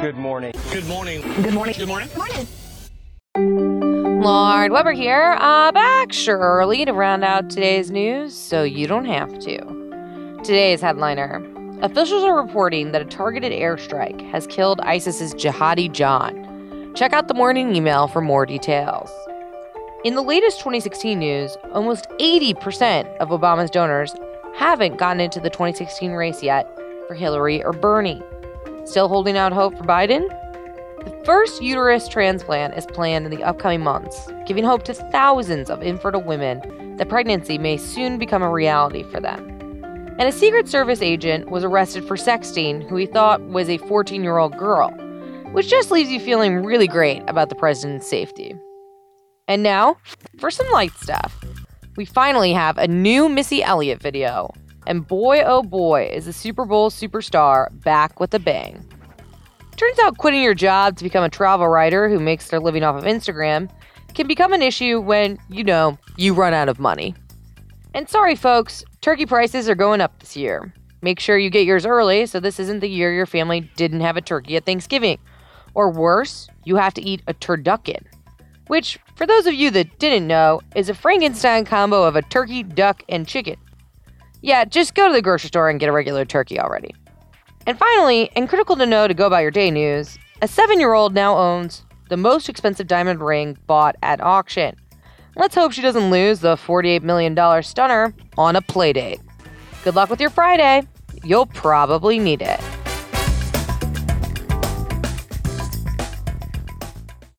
Good morning. Good morning. Good morning. Good morning. Good Morning. Lauren Weber here, uh, back early to round out today's news so you don't have to. Today's headliner Officials are reporting that a targeted airstrike has killed ISIS's Jihadi John. Check out the morning email for more details. In the latest 2016 news, almost 80% of Obama's donors haven't gotten into the 2016 race yet for Hillary or Bernie. Still holding out hope for Biden? The first uterus transplant is planned in the upcoming months, giving hope to thousands of infertile women that pregnancy may soon become a reality for them. And a Secret Service agent was arrested for sexting who he thought was a 14 year old girl, which just leaves you feeling really great about the president's safety. And now, for some light stuff. We finally have a new Missy Elliott video. And boy, oh boy, is the Super Bowl superstar back with a bang. Turns out quitting your job to become a travel writer who makes their living off of Instagram can become an issue when, you know, you run out of money. And sorry, folks, turkey prices are going up this year. Make sure you get yours early so this isn't the year your family didn't have a turkey at Thanksgiving. Or worse, you have to eat a turducken. Which, for those of you that didn't know, is a Frankenstein combo of a turkey, duck, and chicken. Yeah, just go to the grocery store and get a regular turkey already. And finally, and critical to know to go about your day news, a seven year old now owns the most expensive diamond ring bought at auction. Let's hope she doesn't lose the $48 million stunner on a playdate. Good luck with your Friday. You'll probably need it.